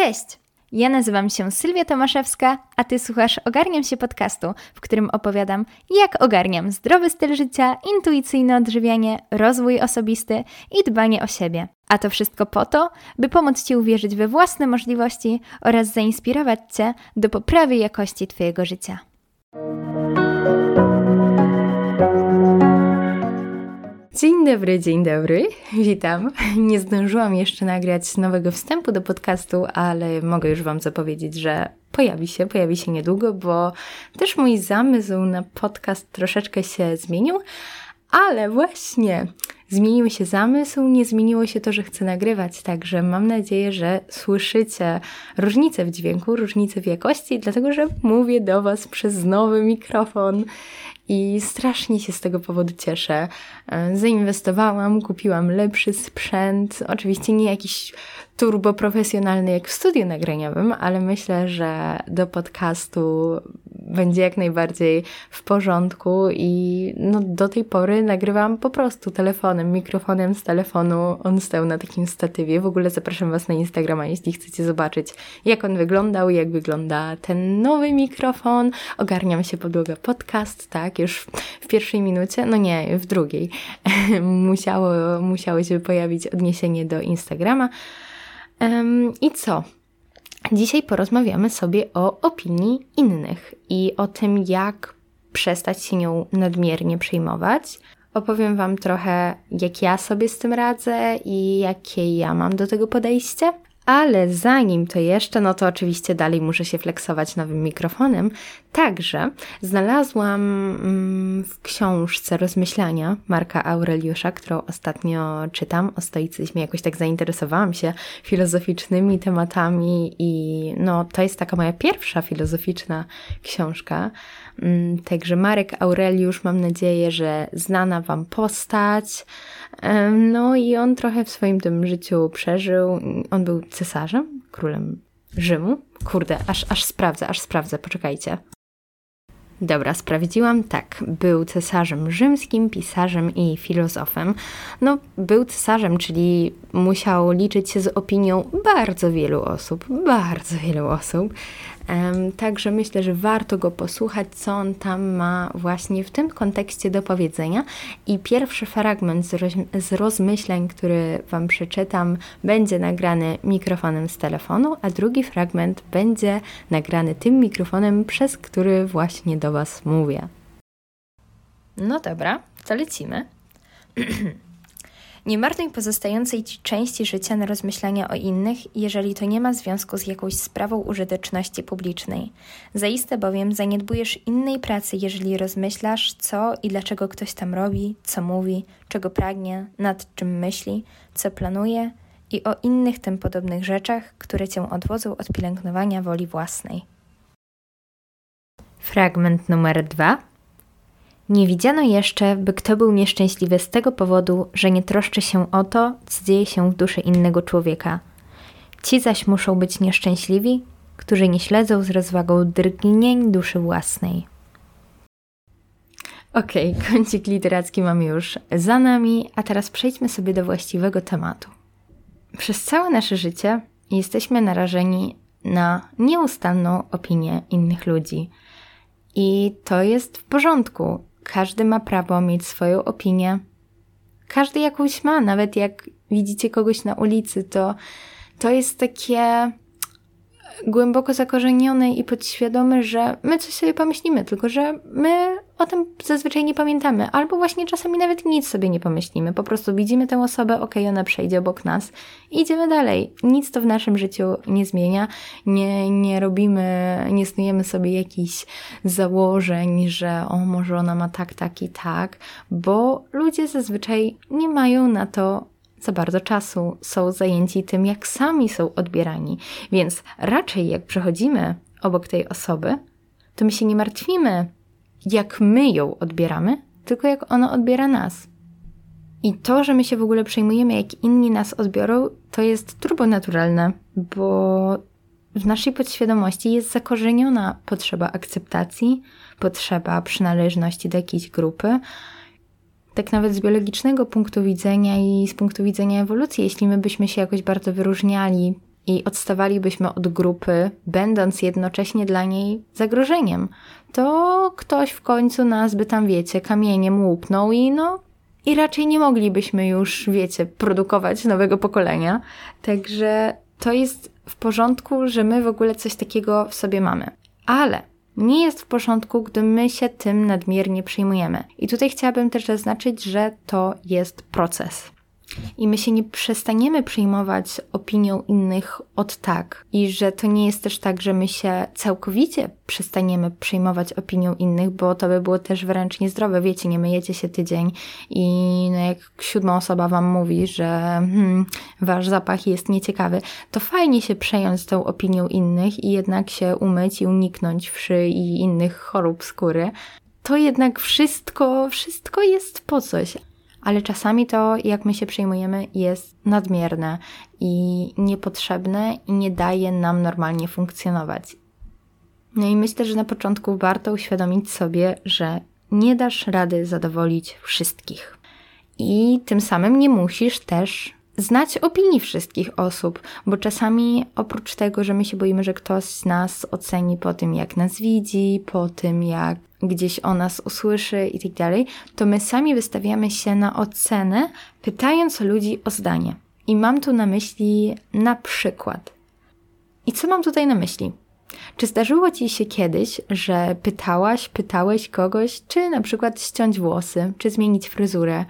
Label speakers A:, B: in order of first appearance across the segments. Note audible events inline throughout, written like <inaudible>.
A: Cześć! Ja nazywam się Sylwia Tomaszewska, a Ty słuchasz Ogarniam się podcastu, w którym opowiadam, jak ogarniam zdrowy styl życia, intuicyjne odżywianie, rozwój osobisty i dbanie o siebie. A to wszystko po to, by pomóc Ci uwierzyć we własne możliwości oraz zainspirować Cię do poprawy jakości Twojego życia. Dzień dobry, dzień dobry, <laughs> witam. Nie zdążyłam jeszcze nagrać nowego wstępu do podcastu, ale mogę już Wam zapowiedzieć, że pojawi się, pojawi się niedługo, bo też mój zamysł na podcast troszeczkę się zmienił, ale właśnie zmienił się zamysł, nie zmieniło się to, że chcę nagrywać, także mam nadzieję, że słyszycie różnicę w dźwięku, różnicę w jakości, dlatego że mówię do Was przez nowy mikrofon i strasznie się z tego powodu cieszę. E, zainwestowałam, kupiłam lepszy sprzęt, oczywiście nie jakiś turbo profesjonalny jak w studiu nagraniowym, ale myślę, że do podcastu będzie jak najbardziej w porządku i no, do tej pory nagrywam po prostu telefonem, mikrofonem z telefonu. On stał na takim statywie. W ogóle zapraszam Was na Instagrama, jeśli chcecie zobaczyć, jak on wyglądał, jak wygląda ten nowy mikrofon. Ogarniam się podłoga podcast, tak, już w pierwszej minucie, no nie, w drugiej. <laughs> Musiało, musiało się pojawić odniesienie do Instagrama. I co? Dzisiaj porozmawiamy sobie o opinii innych i o tym, jak przestać się nią nadmiernie przejmować. Opowiem Wam trochę, jak ja sobie z tym radzę i jakie ja mam do tego podejście. Ale zanim to jeszcze, no to oczywiście dalej muszę się flexować nowym mikrofonem. Także znalazłam mm, w książce Rozmyślania Marka Aureliusza, którą ostatnio czytam o stoicyzmie. Jakoś tak zainteresowałam się filozoficznymi tematami i no to jest taka moja pierwsza filozoficzna książka. Mm, także Marek Aureliusz, mam nadzieję, że znana Wam postać. No i on trochę w swoim tym życiu przeżył. On był cesarzem, królem Rzymu. Kurde, aż, aż sprawdzę, aż sprawdzę, poczekajcie. Dobra, sprawdziłam. Tak, był cesarzem rzymskim, pisarzem i filozofem. No, był cesarzem, czyli musiał liczyć się z opinią bardzo wielu osób, bardzo wielu osób. Także myślę, że warto go posłuchać, co on tam ma właśnie w tym kontekście do powiedzenia. I pierwszy fragment z, roz, rozmyśleń, który Wam przeczytam, będzie nagrany mikrofonem z telefonu, a drugi fragment będzie nagrany tym mikrofonem, przez który właśnie do Was mówię. No dobra, to lecimy. <clears throat> Nie marnuj pozostającej ci części życia na rozmyślania o innych, jeżeli to nie ma związku z jakąś sprawą użyteczności publicznej. Zaiste bowiem zaniedbujesz innej pracy, jeżeli rozmyślasz, co i dlaczego ktoś tam robi, co mówi, czego pragnie, nad czym myśli, co planuje i o innych tym podobnych rzeczach, które cię odwodzą od pielęgnowania woli własnej. Fragment numer dwa. Nie widziano jeszcze, by kto był nieszczęśliwy z tego powodu, że nie troszczy się o to, co dzieje się w duszy innego człowieka. Ci zaś muszą być nieszczęśliwi, którzy nie śledzą z rozwagą drgnień duszy własnej. Okej, okay, <laughs> kącik literacki mamy już za nami, a teraz przejdźmy sobie do właściwego tematu. Przez całe nasze życie jesteśmy narażeni na nieustanną opinię innych ludzi. I to jest w porządku. Każdy ma prawo mieć swoją opinię. Każdy jakąś ma, nawet jak widzicie kogoś na ulicy, to to jest takie głęboko zakorzenione i podświadome, że my coś sobie pomyślimy, tylko że my o tym zazwyczaj nie pamiętamy, albo właśnie czasami nawet nic sobie nie pomyślimy. Po prostu widzimy tę osobę, ok, ona przejdzie obok nas i idziemy dalej. Nic to w naszym życiu nie zmienia. Nie, nie robimy, nie snujemy sobie jakichś założeń, że o, może ona ma tak, tak i tak, bo ludzie zazwyczaj nie mają na to za bardzo czasu są zajęci tym, jak sami są odbierani. Więc raczej jak przechodzimy obok tej osoby, to my się nie martwimy, jak my ją odbieramy, tylko jak ona odbiera nas. I to, że my się w ogóle przejmujemy, jak inni nas odbiorą, to jest turbonaturalne, bo w naszej podświadomości jest zakorzeniona potrzeba akceptacji, potrzeba przynależności do jakiejś grupy, tak nawet z biologicznego punktu widzenia i z punktu widzenia ewolucji, jeśli my byśmy się jakoś bardzo wyróżniali i odstawalibyśmy od grupy, będąc jednocześnie dla niej zagrożeniem, to ktoś w końcu nas by tam, wiecie, kamieniem łupnął i no, i raczej nie moglibyśmy już, wiecie, produkować nowego pokolenia. Także to jest w porządku, że my w ogóle coś takiego w sobie mamy. Ale nie jest w porządku, gdy my się tym nadmiernie przejmujemy. I tutaj chciałabym też zaznaczyć, że to jest proces. I my się nie przestaniemy przejmować opinią innych od tak. I że to nie jest też tak, że my się całkowicie przestaniemy przejmować opinią innych, bo to by było też wręcz niezdrowe. Wiecie, nie myjecie się tydzień i no jak siódma osoba wam mówi, że hmm, wasz zapach jest nieciekawy, to fajnie się przejąć tą opinią innych i jednak się umyć i uniknąć wszy i innych chorób skóry. To jednak wszystko, wszystko jest po coś ale czasami to, jak my się przejmujemy, jest nadmierne i niepotrzebne i nie daje nam normalnie funkcjonować. No i myślę, że na początku warto uświadomić sobie, że nie dasz rady zadowolić wszystkich. I tym samym nie musisz też znać opinii wszystkich osób, bo czasami oprócz tego, że my się boimy, że ktoś z nas oceni po tym, jak nas widzi, po tym, jak gdzieś o nas usłyszy i tak dalej, to my sami wystawiamy się na ocenę, pytając ludzi o zdanie. I mam tu na myśli na przykład. I co mam tutaj na myśli? Czy zdarzyło ci się kiedyś, że pytałaś, pytałeś kogoś, czy na przykład ściąć włosy, czy zmienić fryzurę?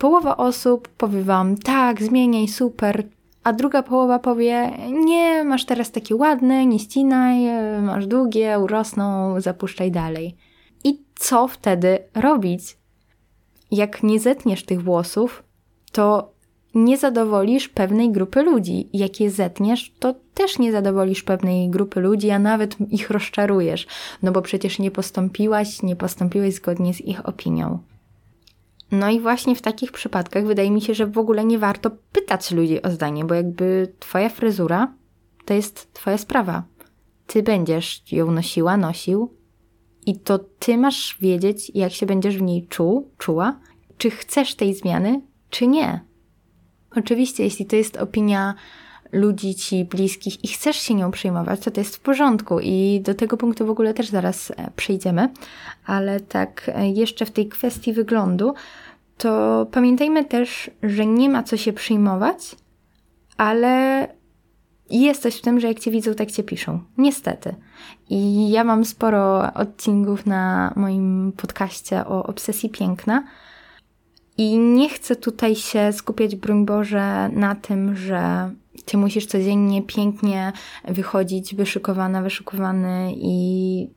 A: Połowa osób powie wam, tak, zmieniaj, super, a druga połowa powie, nie, masz teraz takie ładne, nie ścinaj, masz długie, urosną, zapuszczaj dalej. I co wtedy robić? Jak nie zetniesz tych włosów, to nie zadowolisz pewnej grupy ludzi. Jak je zetniesz, to też nie zadowolisz pewnej grupy ludzi, a nawet ich rozczarujesz, no bo przecież nie postąpiłaś, nie postąpiłeś zgodnie z ich opinią. No i właśnie w takich przypadkach wydaje mi się, że w ogóle nie warto pytać ludzi o zdanie, bo jakby twoja fryzura to jest twoja sprawa. Ty będziesz ją nosiła, nosił, i to ty masz wiedzieć, jak się będziesz w niej czuł, czuła, czy chcesz tej zmiany, czy nie. Oczywiście, jeśli to jest opinia ludzi ci bliskich i chcesz się nią przejmować, to to jest w porządku i do tego punktu w ogóle też zaraz e, przejdziemy, ale tak e, jeszcze w tej kwestii wyglądu, to pamiętajmy też, że nie ma co się przejmować, ale jest coś w tym, że jak cię widzą, tak cię piszą. Niestety. I ja mam sporo odcinków na moim podcaście o obsesji piękna. I nie chcę tutaj się skupiać, broń Boże, na tym, że ty musisz codziennie pięknie wychodzić, wyszykowana, wyszykowany i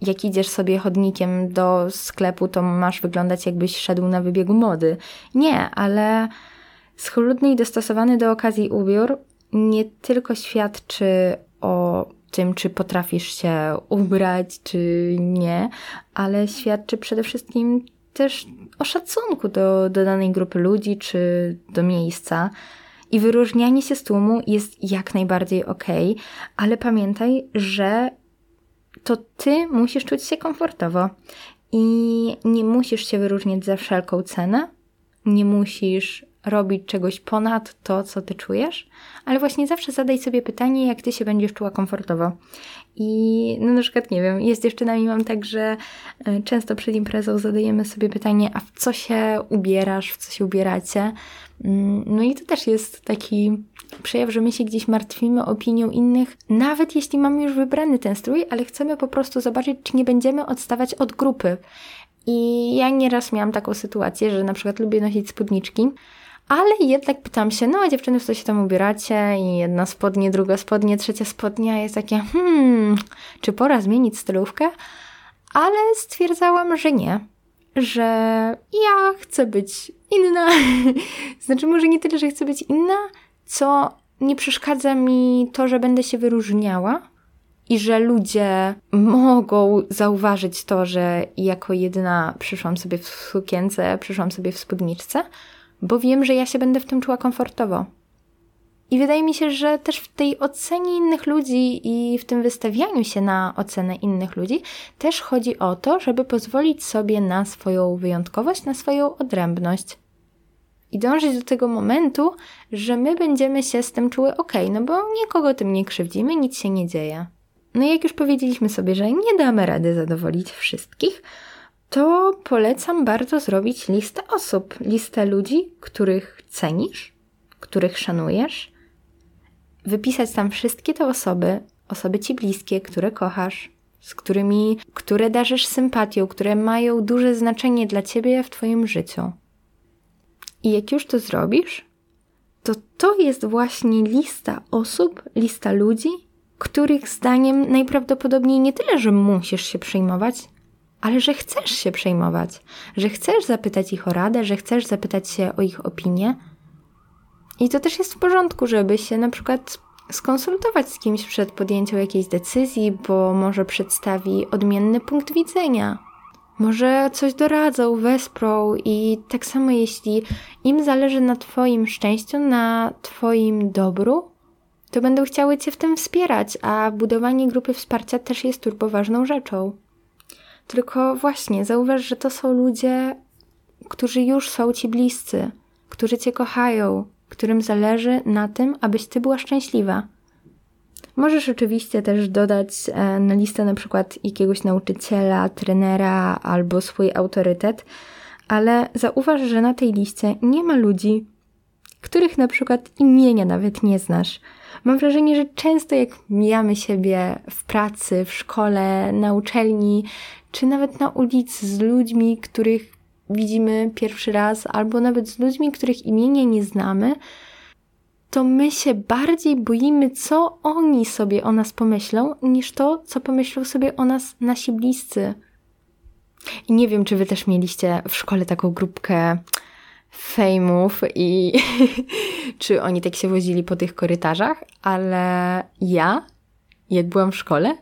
A: jak idziesz sobie chodnikiem do sklepu, to masz wyglądać jakbyś szedł na wybiegu mody. Nie, ale schludny i dostosowany do okazji ubiór nie tylko świadczy o tym, czy potrafisz się ubrać, czy nie, ale świadczy przede wszystkim też o szacunku do, do danej grupy ludzi, czy do miejsca. I wyróżnianie się z tłumu jest jak najbardziej ok, ale pamiętaj, że to ty musisz czuć się komfortowo i nie musisz się wyróżniać za wszelką cenę, nie musisz robić czegoś ponad to, co ty czujesz, ale właśnie zawsze zadaj sobie pytanie, jak ty się będziesz czuła komfortowo. I no na przykład, nie wiem, jest dziewczynami mam tak, że e, często przed imprezą zadajemy sobie pytanie, a w co się ubierasz, w co się ubieracie? Mm, no i to też jest taki przejaw, że my się gdzieś martwimy opinią innych, nawet jeśli mamy już wybrany ten strój, ale chcemy po prostu zobaczyć, czy nie będziemy odstawać od grupy. I ja nieraz miałam taką sytuację, że na przykład lubię nosić spódniczki, ale jednak pytam się, no dziewczyny, w co się tam ubieracie? I jedna spodnie, druga spodnie, trzecia spodnia jest takie, hmm, czy pora zmienić stylówkę? Ale stwierdzałam, że nie, że ja chcę być inna. <laughs> znaczy, może nie tyle, że chcę być inna, co nie przeszkadza mi to, że będę się wyróżniała i że ludzie mogą zauważyć to, że jako jedyna przyszłam sobie w sukience, przyszłam sobie w spódniczce, bo wiem, że ja się będę w tym czuła komfortowo. I wydaje mi się, że też w tej ocenie innych ludzi i w tym wystawianiu się na ocenę innych ludzi też chodzi o to, żeby pozwolić sobie na swoją wyjątkowość, na swoją odrębność. i dążyć do tego momentu, że my będziemy się z tym czuły ok, no bo nikogo tym nie krzywdzimy, nic się nie dzieje. No i jak już powiedzieliśmy sobie, że nie damy rady zadowolić wszystkich, to polecam bardzo zrobić listę osób, listę ludzi, których cenisz, których szanujesz, wypisać tam wszystkie te osoby, osoby ci bliskie, które kochasz, z którymi, które darzysz sympatią, które mają duże znaczenie dla ciebie w twoim życiu. I jak już to zrobisz, to to jest właśnie lista osób, lista ludzi, których zdaniem najprawdopodobniej nie tyle, że musisz się przejmować, ale że chcesz się przejmować, że chcesz zapytać ich o radę, że chcesz zapytać się o ich opinię. I to też jest w porządku, żeby się na przykład skonsultować z kimś przed podjęciem jakiejś decyzji, bo może przedstawi odmienny punkt widzenia. Może coś doradzą, wesprą i tak samo jeśli im zależy na Twoim szczęściu, na Twoim dobru, to będą chciały Cię w tym wspierać, a budowanie grupy wsparcia też jest turbo ważną rzeczą. Tylko właśnie, zauważ, że to są ludzie, którzy już są Ci bliscy, którzy Cię kochają, którym zależy na tym, abyś Ty była szczęśliwa. Możesz oczywiście też dodać e, na listę na przykład jakiegoś nauczyciela, trenera albo swój autorytet, ale zauważ, że na tej liście nie ma ludzi, których na przykład imienia nawet nie znasz. Mam wrażenie, że często jak mijamy siebie w pracy, w szkole, na uczelni, czy nawet na ulicy z ludźmi, których widzimy pierwszy raz, albo nawet z ludźmi, których imienia nie znamy, to my się bardziej boimy, co oni sobie o nas pomyślą, niż to, co pomyślą sobie o nas nasi bliscy. I nie wiem, czy wy też mieliście w szkole taką grupkę fejmów i <laughs> czy oni tak się wozili po tych korytarzach, ale ja, jak byłam w szkole,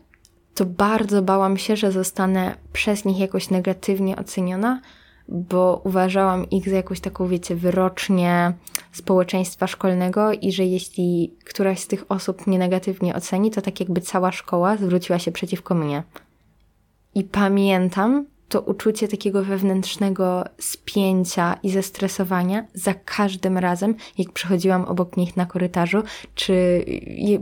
A: to bardzo bałam się, że zostanę przez nich jakoś negatywnie oceniona, bo uważałam ich za jakąś taką, wiecie, wyrocznie społeczeństwa szkolnego i że jeśli któraś z tych osób mnie negatywnie oceni, to tak jakby cała szkoła zwróciła się przeciwko mnie. I pamiętam to uczucie takiego wewnętrznego spięcia i zestresowania za każdym razem, jak przechodziłam obok nich na korytarzu, czy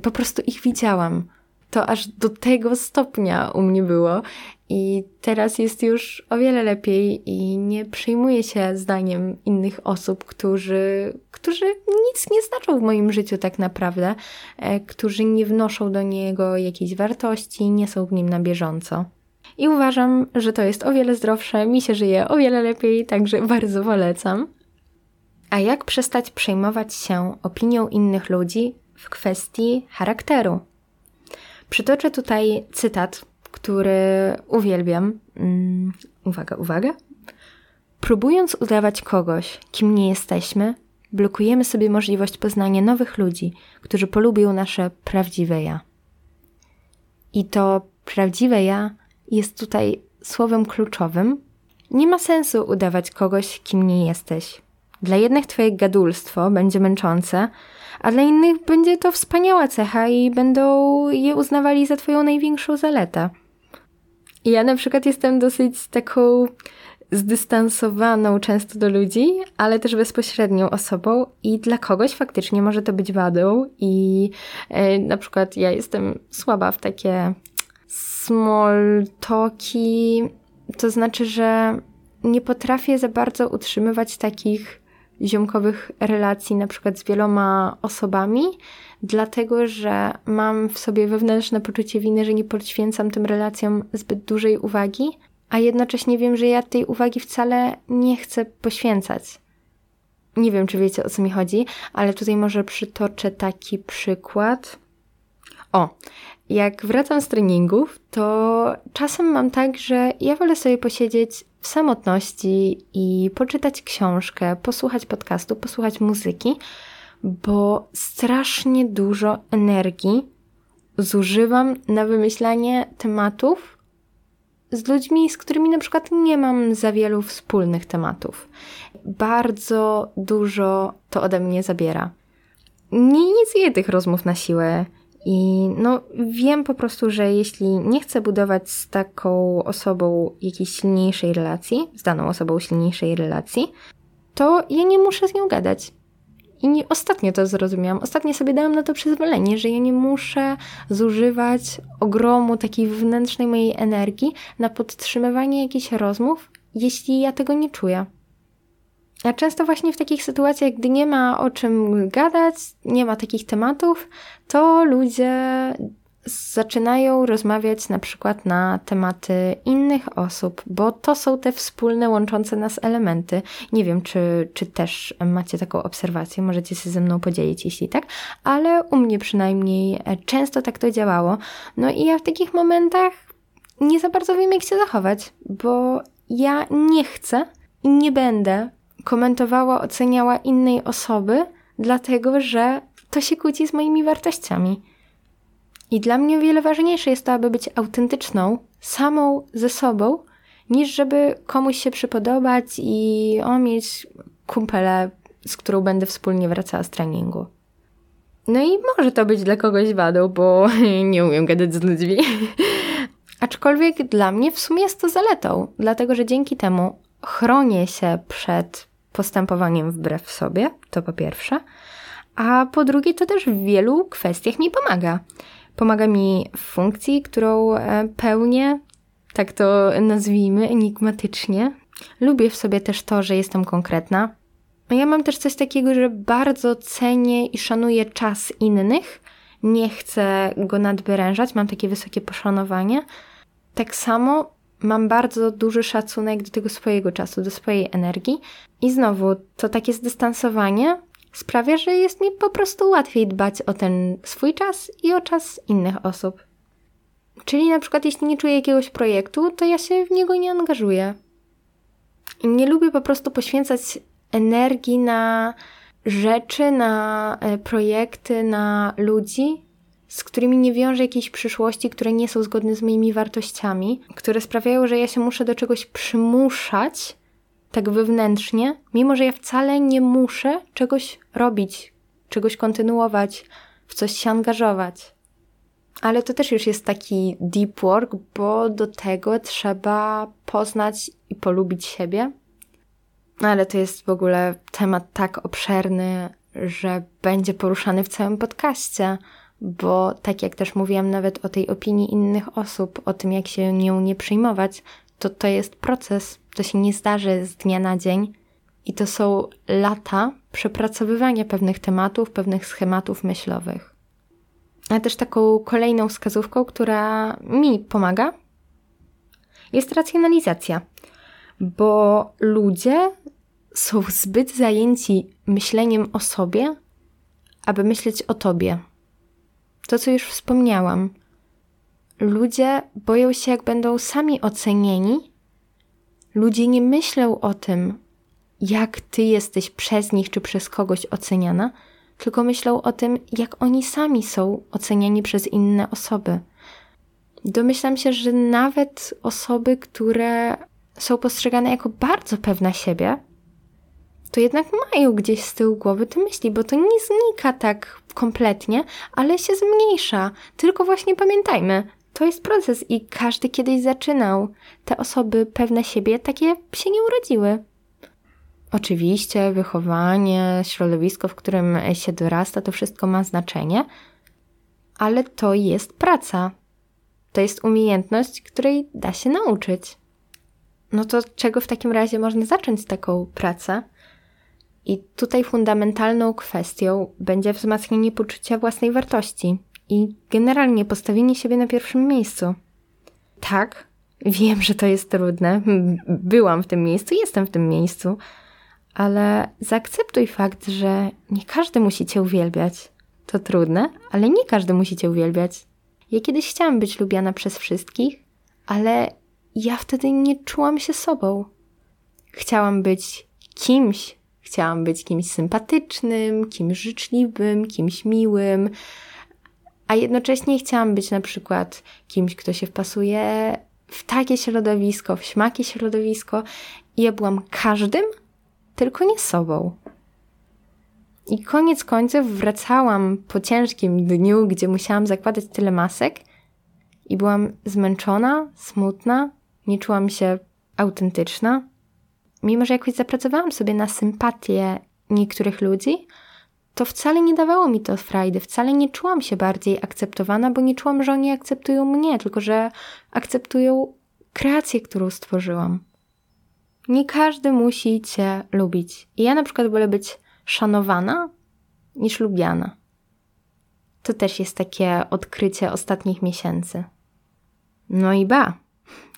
A: po prostu ich widziałam. To aż do tego stopnia u mnie było i teraz jest już o wiele lepiej i nie przejmuję się zdaniem innych osób, którzy, którzy nic nie znaczą w moim życiu tak naprawdę, e, którzy nie wnoszą do niego jakiejś wartości, nie są w nim na bieżąco. I uważam, że to jest o wiele zdrowsze, mi się żyje o wiele lepiej, także bardzo polecam. A jak przestać przejmować się opinią innych ludzi w kwestii charakteru? Przytoczę tutaj cytat który uwielbiam. Mm, uwaga, uwaga. Próbując udawać kogoś, kim nie jesteśmy, blokujemy sobie możliwość poznania nowych ludzi, którzy polubią nasze prawdziwe ja. I to prawdziwe ja jest tutaj słowem kluczowym. Nie ma sensu udawać kogoś, kim nie jesteś. Dla jednych twoje gadulstwo będzie męczące, a dla innych będzie to wspaniała cecha i będą je uznawali za twoją największą zaletę. Ja na przykład jestem dosyć taką zdystansowaną często do ludzi, ale też bezpośrednią osobą i dla kogoś faktycznie może to być wadą i e, na przykład ja jestem słaba w takie small talki, to znaczy, że nie potrafię za bardzo utrzymywać takich ziomkowych relacji na przykład z wieloma osobami, dlatego że mam w sobie wewnętrzne poczucie winy, że nie poświęcam tym relacjom zbyt dużej uwagi, a jednocześnie wiem, że ja tej uwagi wcale nie chcę poświęcać. Nie wiem, czy wiecie o co mi chodzi, ale tutaj może przytoczę taki przykład. O, jak wracam z treningów, to czasem mam tak, że ja wolę sobie posiedzieć w samotności i poczytać książkę, posłuchać podcastu, posłuchać muzyki, bo strasznie dużo energii zużywam na wymyślanie tematów z ludźmi, z którymi na przykład nie mam za wielu wspólnych tematów. Bardzo dużo to ode mnie zabiera. Nie inicjuję tych rozmów na siłę. I no, wiem po prostu, że jeśli nie chcę budować z taką osobą jakiejś silniejszej relacji, z daną osobą silniejszej relacji, to ja nie muszę z nią gadać. I nie, ostatnio to zrozumiałam. Ostatnio sobie dałam na to przyzwolenie, że ja nie muszę zużywać ogromu takiej wewnętrznej mojej energii na podtrzymywanie jakichś rozmów, jeśli ja tego nie czuję. A często właśnie w takich sytuacjach, gdy nie ma o czym gadać, nie ma takich tematów, to ludzie zaczynają rozmawiać na przykład na tematy innych osób, bo to są te wspólne, łączące nas elementy. Nie wiem, czy, czy też macie taką obserwację, możecie się ze mną podzielić, jeśli tak, ale u mnie przynajmniej często tak to działało. No i ja w takich momentach nie za bardzo wiem, jak się zachować, bo ja nie chcę i nie będę komentowała, oceniała innej osoby, dlatego że to się kłóci z moimi wartościami. I dla mnie wiele ważniejsze jest to, aby być autentyczną, samą ze sobą, niż żeby komuś się przypodobać i o mieć kumpelę, z którą będę wspólnie wracała z treningu. No i może to być dla kogoś wadą, bo <laughs> nie umiem gadać z ludźmi. <laughs> Aczkolwiek dla mnie w sumie jest to zaletą, dlatego że dzięki temu chronię się przed postępowaniem wbrew sobie, to po pierwsze, a po drugie to też w wielu kwestiach mi pomaga. Pomaga mi w funkcji, którą e, pełnię, tak to nazwijmy, enigmatycznie. Lubię w sobie też to, że jestem konkretna. Ja mam też coś takiego, że bardzo cenię i szanuję czas innych. Nie chcę go nadwyrężać, mam takie wysokie poszanowanie. Tak samo mam bardzo duży szacunek do tego swojego czasu, do swojej energii. I znowu, to takie zdystansowanie sprawia, że jest mi po prostu łatwiej dbać o ten swój czas i o czas innych osób. Czyli na przykład, jeśli nie czuję jakiegoś projektu, to ja się w niego nie angażuję. I nie lubię po prostu poświęcać energii na rzeczy, na e, projekty, na ludzi, z którymi nie wiążę jakiejś przyszłości, które nie są zgodne z moimi wartościami, które sprawiają, że ja się muszę do czegoś przymuszać, tak wewnętrznie, mimo że ja wcale nie muszę czegoś robić, czegoś kontynuować, w coś się angażować. Ale to też już jest taki deep work, bo do tego trzeba poznać i polubić siebie. Ale to jest w ogóle temat tak obszerny, że będzie poruszany w całym podcaście bo tak jak też mówiłam nawet o tej opinii innych osób, o tym jak się nią nie przyjmować, to to jest proces, to się nie zdarzy z dnia na dzień i to są lata przepracowywania pewnych tematów, pewnych schematów myślowych. A też taką kolejną wskazówką, która mi pomaga, jest racjonalizacja, bo ludzie są zbyt zajęci myśleniem o sobie, aby myśleć o tobie to, co już wspomniałam. Ludzie boją się, jak będą sami ocenieni. Ludzie nie myślą o tym, jak ty jesteś przez nich czy przez kogoś oceniana, tylko myślą o tym, jak oni sami są oceniani przez inne osoby. Domyślam się, że nawet osoby, które są postrzegane jako bardzo pewne siebie, to jednak mają gdzieś z tyłu głowy te myśli, bo to nie znika tak kompletnie, ale się zmniejsza. Tylko właśnie pamiętajmy, to jest proces i każdy kiedyś zaczynał. Te osoby pewne siebie takie się nie urodziły. Oczywiście wychowanie, środowisko, w którym się dorasta, to wszystko ma znaczenie, ale to jest praca. To jest umiejętność, której da się nauczyć. No to czego w takim razie można zacząć taką pracę? I tutaj fundamentalną kwestią będzie wzmacnianie poczucia własnej wartości i generalnie postawienie siebie na pierwszym miejscu. Tak, wiem, że to jest trudne. Byłam w tym miejscu, jestem w tym miejscu, ale zaakceptuj fakt, że nie każdy musi cię uwielbiać. To trudne, ale nie każdy musi cię uwielbiać. Ja kiedyś chciałam być lubiana przez wszystkich, ale ja wtedy nie czułam się sobą. Chciałam być kimś, Chciałam być kimś sympatycznym, kimś życzliwym, kimś miłym, a jednocześnie chciałam być na przykład kimś, kto się wpasuje w takie środowisko, w śmakie środowisko. I ja byłam każdym, tylko nie sobą. I koniec końców wracałam po ciężkim dniu, gdzie musiałam zakładać tyle masek i byłam zmęczona, smutna, nie czułam się autentyczna. Mimo że jakoś zapracowałam sobie na sympatię niektórych ludzi, to wcale nie dawało mi to frajdy, wcale nie czułam się bardziej akceptowana, bo nie czułam, że oni akceptują mnie, tylko że akceptują kreację, którą stworzyłam. Nie każdy musi cię lubić. I ja na przykład wolę być szanowana niż lubiana. To też jest takie odkrycie ostatnich miesięcy. No i ba,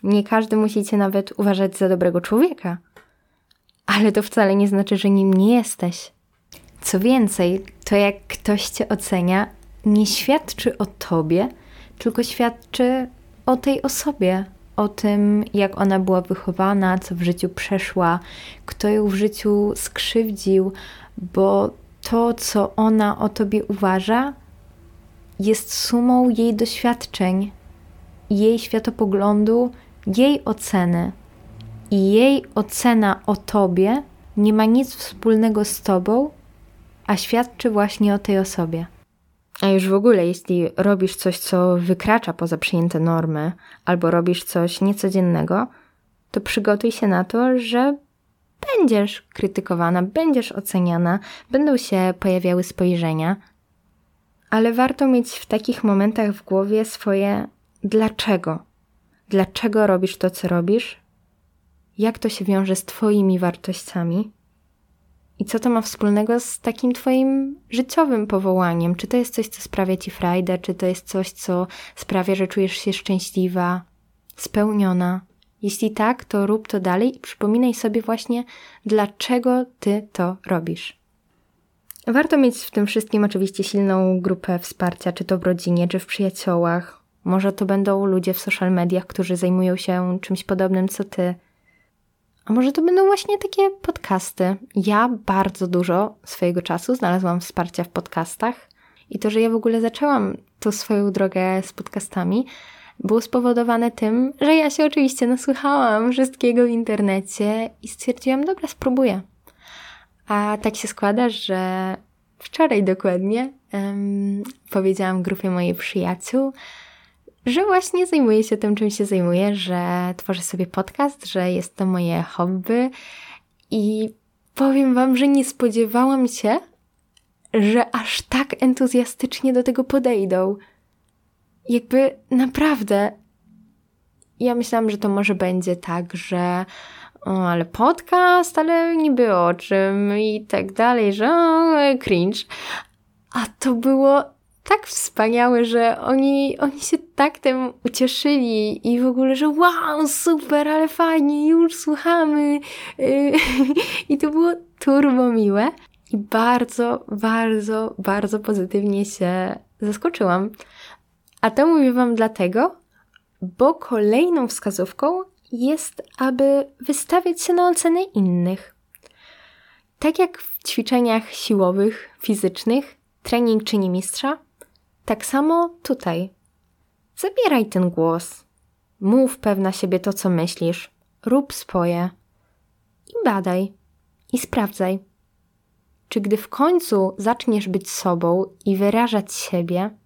A: nie każdy musi cię nawet uważać za dobrego człowieka. Ale to wcale nie znaczy, że nim nie jesteś. Co więcej, to jak ktoś cię ocenia, nie świadczy o tobie, tylko świadczy o tej osobie, o tym, jak ona była wychowana, co w życiu przeszła, kto ją w życiu skrzywdził, bo to, co ona o tobie uważa, jest sumą jej doświadczeń, jej światopoglądu, jej oceny. I jej ocena o tobie nie ma nic wspólnego z tobą, a świadczy właśnie o tej osobie. A już w ogóle, jeśli robisz coś, co wykracza poza przyjęte normy, albo robisz coś niecodziennego, to przygotuj się na to, że będziesz krytykowana, będziesz oceniana, będą się pojawiały spojrzenia, ale warto mieć w takich momentach w głowie swoje dlaczego. Dlaczego robisz to, co robisz? Jak to się wiąże z Twoimi wartościami? I co to ma wspólnego z takim Twoim życiowym powołaniem? Czy to jest coś, co sprawia Ci frajdę? Czy to jest coś, co sprawia, że czujesz się szczęśliwa, spełniona? Jeśli tak, to rób to dalej i przypominaj sobie właśnie, dlaczego Ty to robisz. Warto mieć w tym wszystkim oczywiście silną grupę wsparcia, czy to w rodzinie, czy w przyjaciołach. Może to będą ludzie w social mediach, którzy zajmują się czymś podobnym co Ty a może to będą właśnie takie podcasty? Ja bardzo dużo swojego czasu znalazłam wsparcia w podcastach i to, że ja w ogóle zaczęłam tą swoją drogę z podcastami, było spowodowane tym, że ja się oczywiście nasłuchałam wszystkiego w internecie i stwierdziłam, dobra, spróbuję. A tak się składa, że wczoraj dokładnie um, powiedziałam grupie mojej przyjaciół, że właśnie zajmuję się tym, czym się zajmuję, że tworzę sobie podcast, że jest to moje hobby i powiem Wam, że nie spodziewałam się, że aż tak entuzjastycznie do tego podejdą. Jakby naprawdę. Ja myślałam, że to może będzie tak, że o, ale podcast, ale niby o czym i tak dalej, że o, cringe. A to było tak wspaniałe, że oni, oni się tak tym ucieszyli i w ogóle, że wow, super, ale fajnie, już słuchamy. <laughs> I to było turbo miłe i bardzo, bardzo, bardzo pozytywnie się zaskoczyłam. A to mówię Wam dlatego, bo kolejną wskazówką jest, aby wystawiać się na ocenę innych. Tak jak w ćwiczeniach siłowych, fizycznych, trening czyni mistrza, tak samo tutaj. Zabieraj ten głos. Mów pewna siebie to, co myślisz. Rób swoje. I badaj. I sprawdzaj. Czy gdy w końcu zaczniesz być sobą i wyrażać siebie,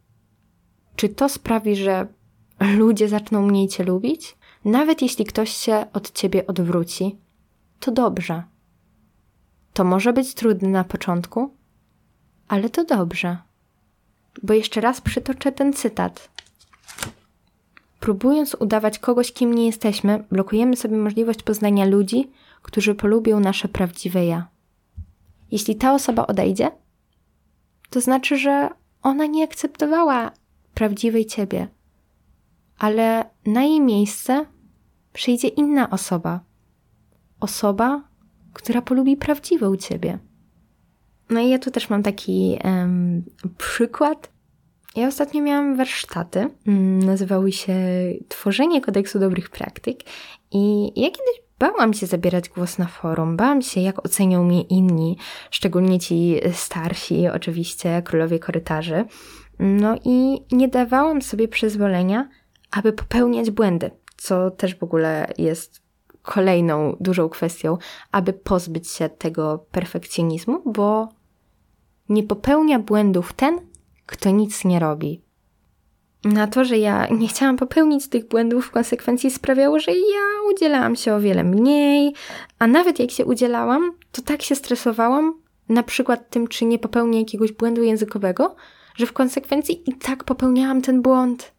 A: czy to sprawi, że ludzie zaczną mniej cię lubić? Nawet jeśli ktoś się od ciebie odwróci, to dobrze. To może być trudne na początku, ale to dobrze. Bo jeszcze raz przytoczę ten cytat. Próbując udawać kogoś, kim nie jesteśmy, blokujemy sobie możliwość poznania ludzi, którzy polubią nasze prawdziwe ja. Jeśli ta osoba odejdzie, to znaczy, że ona nie akceptowała prawdziwej ciebie, ale na jej miejsce przyjdzie inna osoba. Osoba, która polubi prawdziwą ciebie. No i ja tu też mam taki um, przykład. Ja ostatnio miałam warsztaty, um, nazywały się Tworzenie kodeksu dobrych praktyk i ja kiedyś bałam się zabierać głos na forum, bałam się jak ocenią mnie inni, szczególnie ci starsi, oczywiście królowie korytarzy. No i nie dawałam sobie przyzwolenia, aby popełniać błędy, co też w ogóle jest kolejną dużą kwestią, aby pozbyć się tego perfekcjonizmu, bo nie popełnia błędów ten, kto nic nie robi. na to, że ja nie chciałam popełnić tych błędów, w konsekwencji sprawiało, że ja udzielałam się o wiele mniej, a nawet jak się udzielałam, to tak się stresowałam, na przykład tym, czy nie popełnię jakiegoś błędu językowego, że w konsekwencji i tak popełniałam ten błąd.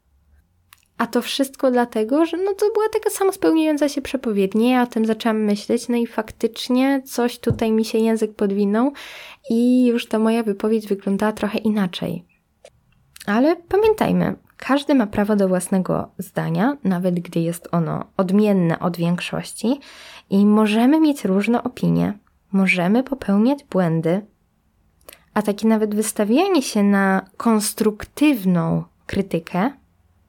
A: A to wszystko dlatego, że no to była taka sama spełniająca się przepowiednia. Ja o tym zaczęłam myśleć, no i faktycznie coś tutaj mi się język podwinął i już ta moja wypowiedź wyglądała trochę inaczej. Ale pamiętajmy, każdy ma prawo do własnego zdania, nawet gdy jest ono odmienne od większości, i możemy mieć różne opinie, możemy popełniać błędy, a takie nawet wystawianie się na konstruktywną krytykę,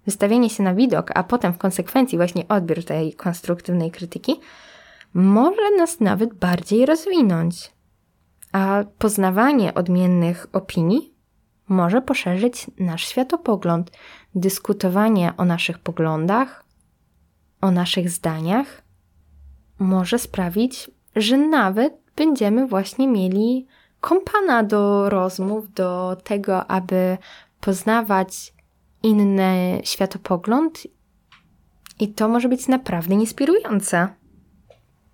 A: wystawienie się na widok, a potem w konsekwencji właśnie odbiór tej konstruktywnej krytyki, może nas nawet bardziej rozwinąć. A poznawanie odmiennych opinii może poszerzyć nasz światopogląd. Dyskutowanie o naszych poglądach, o naszych zdaniach może sprawić, że nawet będziemy właśnie mieli kompana do rozmów, do tego, aby poznawać inny światopogląd, i to może być naprawdę inspirujące.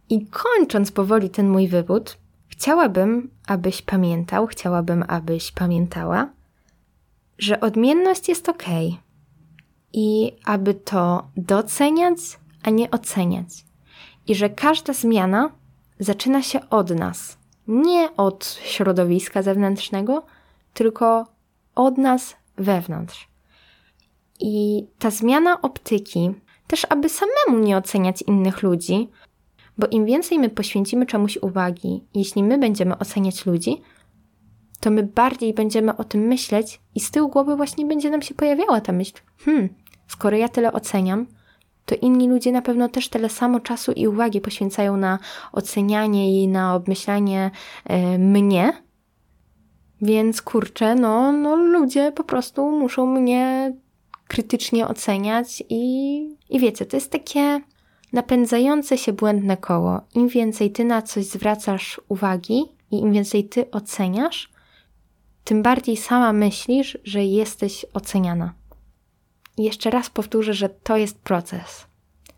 A: I kończąc powoli ten mój wywód, chciałabym, abyś pamiętał, chciałabym, abyś pamiętała, że odmienność jest ok i aby to doceniać, a nie oceniać. I że każda zmiana zaczyna się od nas, nie od środowiska zewnętrznego, tylko od nas wewnątrz. I ta zmiana optyki, też aby samemu nie oceniać innych ludzi, bo im więcej my poświęcimy czemuś uwagi, jeśli my będziemy oceniać ludzi, to my bardziej będziemy o tym myśleć i z tyłu głowy właśnie będzie nam się pojawiała ta myśl: hmm, skoro ja tyle oceniam, to inni ludzie na pewno też tyle samo czasu i uwagi poświęcają na ocenianie i na obmyślanie e, mnie. Więc kurczę, no, no ludzie po prostu muszą mnie krytycznie oceniać i, i wiecie, to jest takie napędzające się błędne koło. Im więcej ty na coś zwracasz uwagi i im więcej ty oceniasz, tym bardziej sama myślisz, że jesteś oceniana. I jeszcze raz powtórzę, że to jest proces.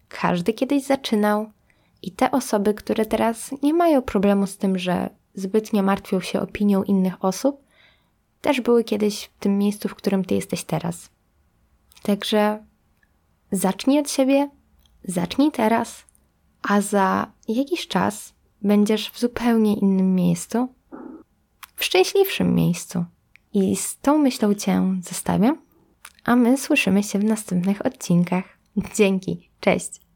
A: Każdy kiedyś zaczynał, i te osoby, które teraz nie mają problemu z tym, że zbytnio martwią się opinią innych osób, też były kiedyś w tym miejscu, w którym ty jesteś teraz. Także zacznij od siebie, zacznij teraz, a za jakiś czas będziesz w zupełnie innym miejscu, w szczęśliwszym miejscu. I z tą myślą Cię zostawiam, a my słyszymy się w następnych odcinkach. Dzięki, cześć!